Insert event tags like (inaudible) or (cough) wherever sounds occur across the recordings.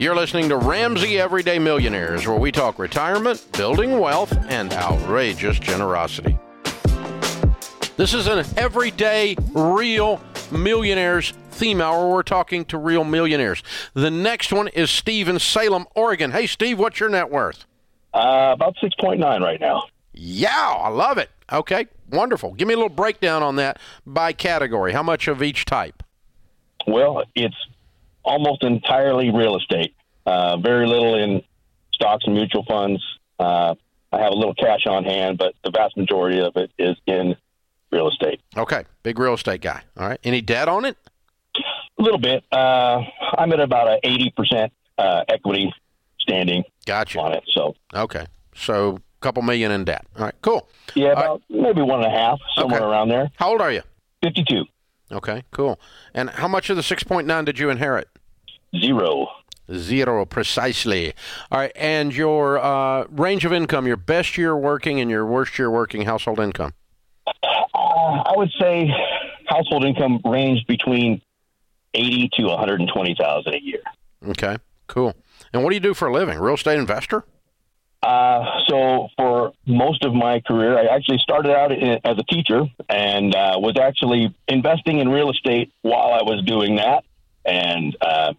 You're listening to Ramsey Everyday Millionaires, where we talk retirement, building wealth, and outrageous generosity. This is an everyday real millionaires theme hour. We're talking to real millionaires. The next one is Steve in Salem, Oregon. Hey, Steve, what's your net worth? Uh, about 6.9 right now. Yeah, I love it. Okay, wonderful. Give me a little breakdown on that by category. How much of each type? Well, it's almost entirely real estate. Uh, very little in stocks and mutual funds. Uh, I have a little cash on hand, but the vast majority of it is in real estate. Okay, big real estate guy. All right. Any debt on it? A little bit. Uh, I'm at about a 80% uh, equity standing Gotcha. on it. So, Okay. So a couple million in debt. All right, cool. yeah, about maybe one and a half, somewhere Okay. around there. How old are you? 52. Okay, cool. And how much of the 6.9 did you inherit? Zero. Zero precisely. All right, and your uh, range of income, your best year working and your worst year working household income. Uh, I would say household income ranged between 80 to 120,000 a year. Okay, cool. And what do you do for a living? Real estate investor? Uh, so for most of my career, I actually started out i- as a teacher and uh, was actually investing in real estate while I was doing that. And uh,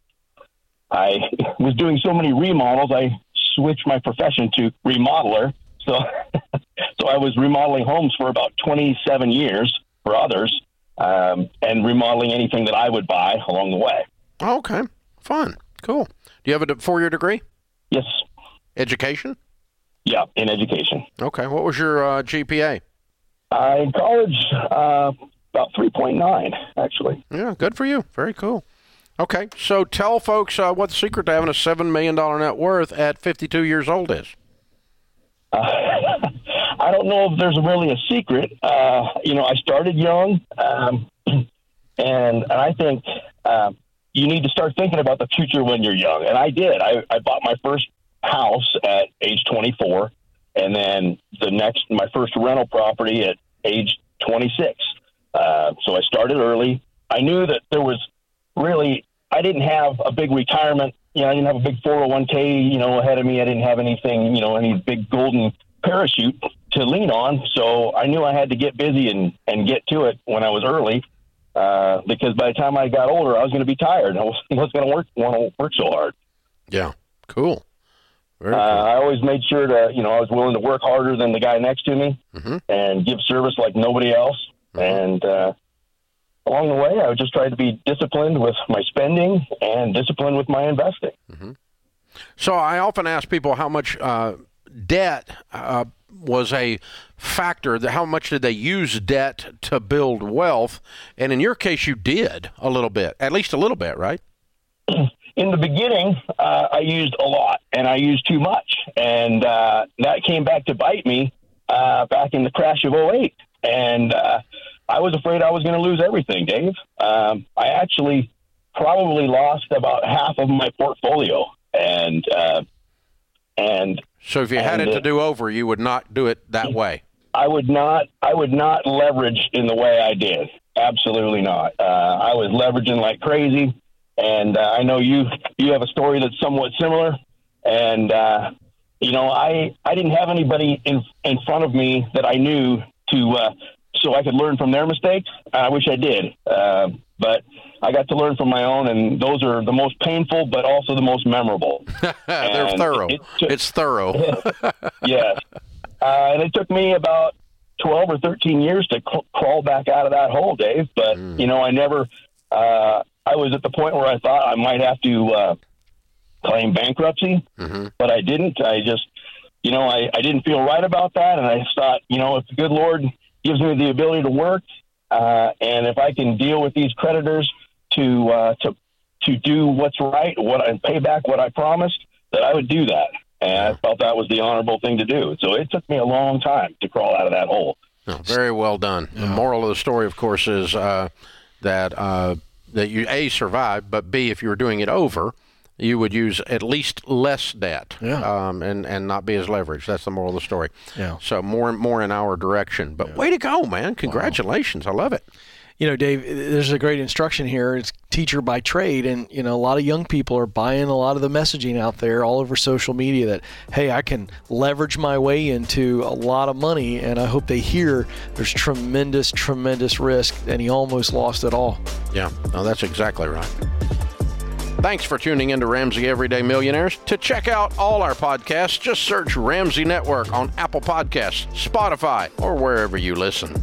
I (laughs) was doing so many remodels, I switched my profession to remodeler. So, (laughs) so I was remodeling homes for about 27 years for others, um, and remodeling anything that I would buy along the way. Okay, fun, cool. Do you have a four year degree? Yes, Education? Yeah, in education. Okay, what was your uh, GPA? Uh, in college, uh, about 3.9 actually. Yeah, good for you. Very cool. Okay, so tell folks uh, what the secret to having a $7 million net worth at 52 years old is. Uh, (laughs) I don't know if there's really a secret. Uh, you know, I started young, um, (clears throat) and and I think um, you need to start thinking about the future when you're young. And I did. I, I bought my first house at age 24, and then the next my first rental property at age 26. Uh, so I started early. I knew that there was really I didn't have a big retirement. You know, I didn't have a big 401k, you know, ahead of me. I didn't have anything, you know, any big golden parachute to lean on. So I knew I had to get busy and, and get to it when I was early. Uh, because by the time I got older, I was going to be tired. (laughs) I was, was going to work, want to work so hard. Yeah, cool. Very Uh. I always made sure to, you know, I was willing to work harder than the guy next to me Mhm. and give service like nobody else. And uh, along the way, I would just try to be disciplined with my spending and disciplined with my investing. So I often ask people how much uh, debt uh, was a factor. That how much did they use debt to build wealth? And in your case, you did a little bit, at least a little bit, right? In the beginning, uh, I used a lot and I used too much. And uh, that came back to bite me uh, back in the crash of 08. And uh, I was afraid I was going to lose everything, Dave. Um, I actually probably lost about half of my portfolio. And, uh, and So if you had it to do over, you would not do it that (laughs) way. I would not, I would not leverage in the way I did. Absolutely not. Uh, I was leveraging like crazy, and uh, I know you you have a story that's somewhat similar. And uh, you know, I I didn't have anybody in in front of me that I knew to uh, so I could learn from their mistakes. I wish I did, uh, but I got to learn from my own, and those are the most painful, but also the most memorable. (laughs) They're thorough. it took- it's thorough. (laughs) yes. Uh, and it took me about 12 or 13 years to cl- crawl back out of that hole, Dave. But, you know, I never, uh, I was at the point where I thought I might have to uh, claim bankruptcy, but I didn't. I just, you know, I, I didn't feel right about that. And I thought, you know, if the good Lord gives me the ability to work, uh, and if I can deal with these creditors to, uh, to, to do what's right, what I pay back what I promised, that I would do that. And I felt that was the honorable thing to do. So it took me a long time to crawl out of that hole. No, very well done. The moral of the story, of course, is uh, that uh, that you a survived, but b if you were doing it over, you would use at least less debt, Yeah. um, and and not be as leveraged. That's the moral of the story. Yeah. So more more in our direction. But way to go, man! Congratulations, I love it. you know, Dave, there's a great instruction here. It's teacher by trade, and you know, a lot of young people are buying a lot of the messaging out there all over social media that hey, I can leverage my way into a lot of money, and I hope they hear there's tremendous, tremendous risk, and he almost lost it all. Yeah, no, that's exactly right. Thanks for tuning in to Ramsey Everyday Millionaires. To check out all our podcasts, just search Ramsey Network on Apple Podcasts, Spotify, or wherever you listen.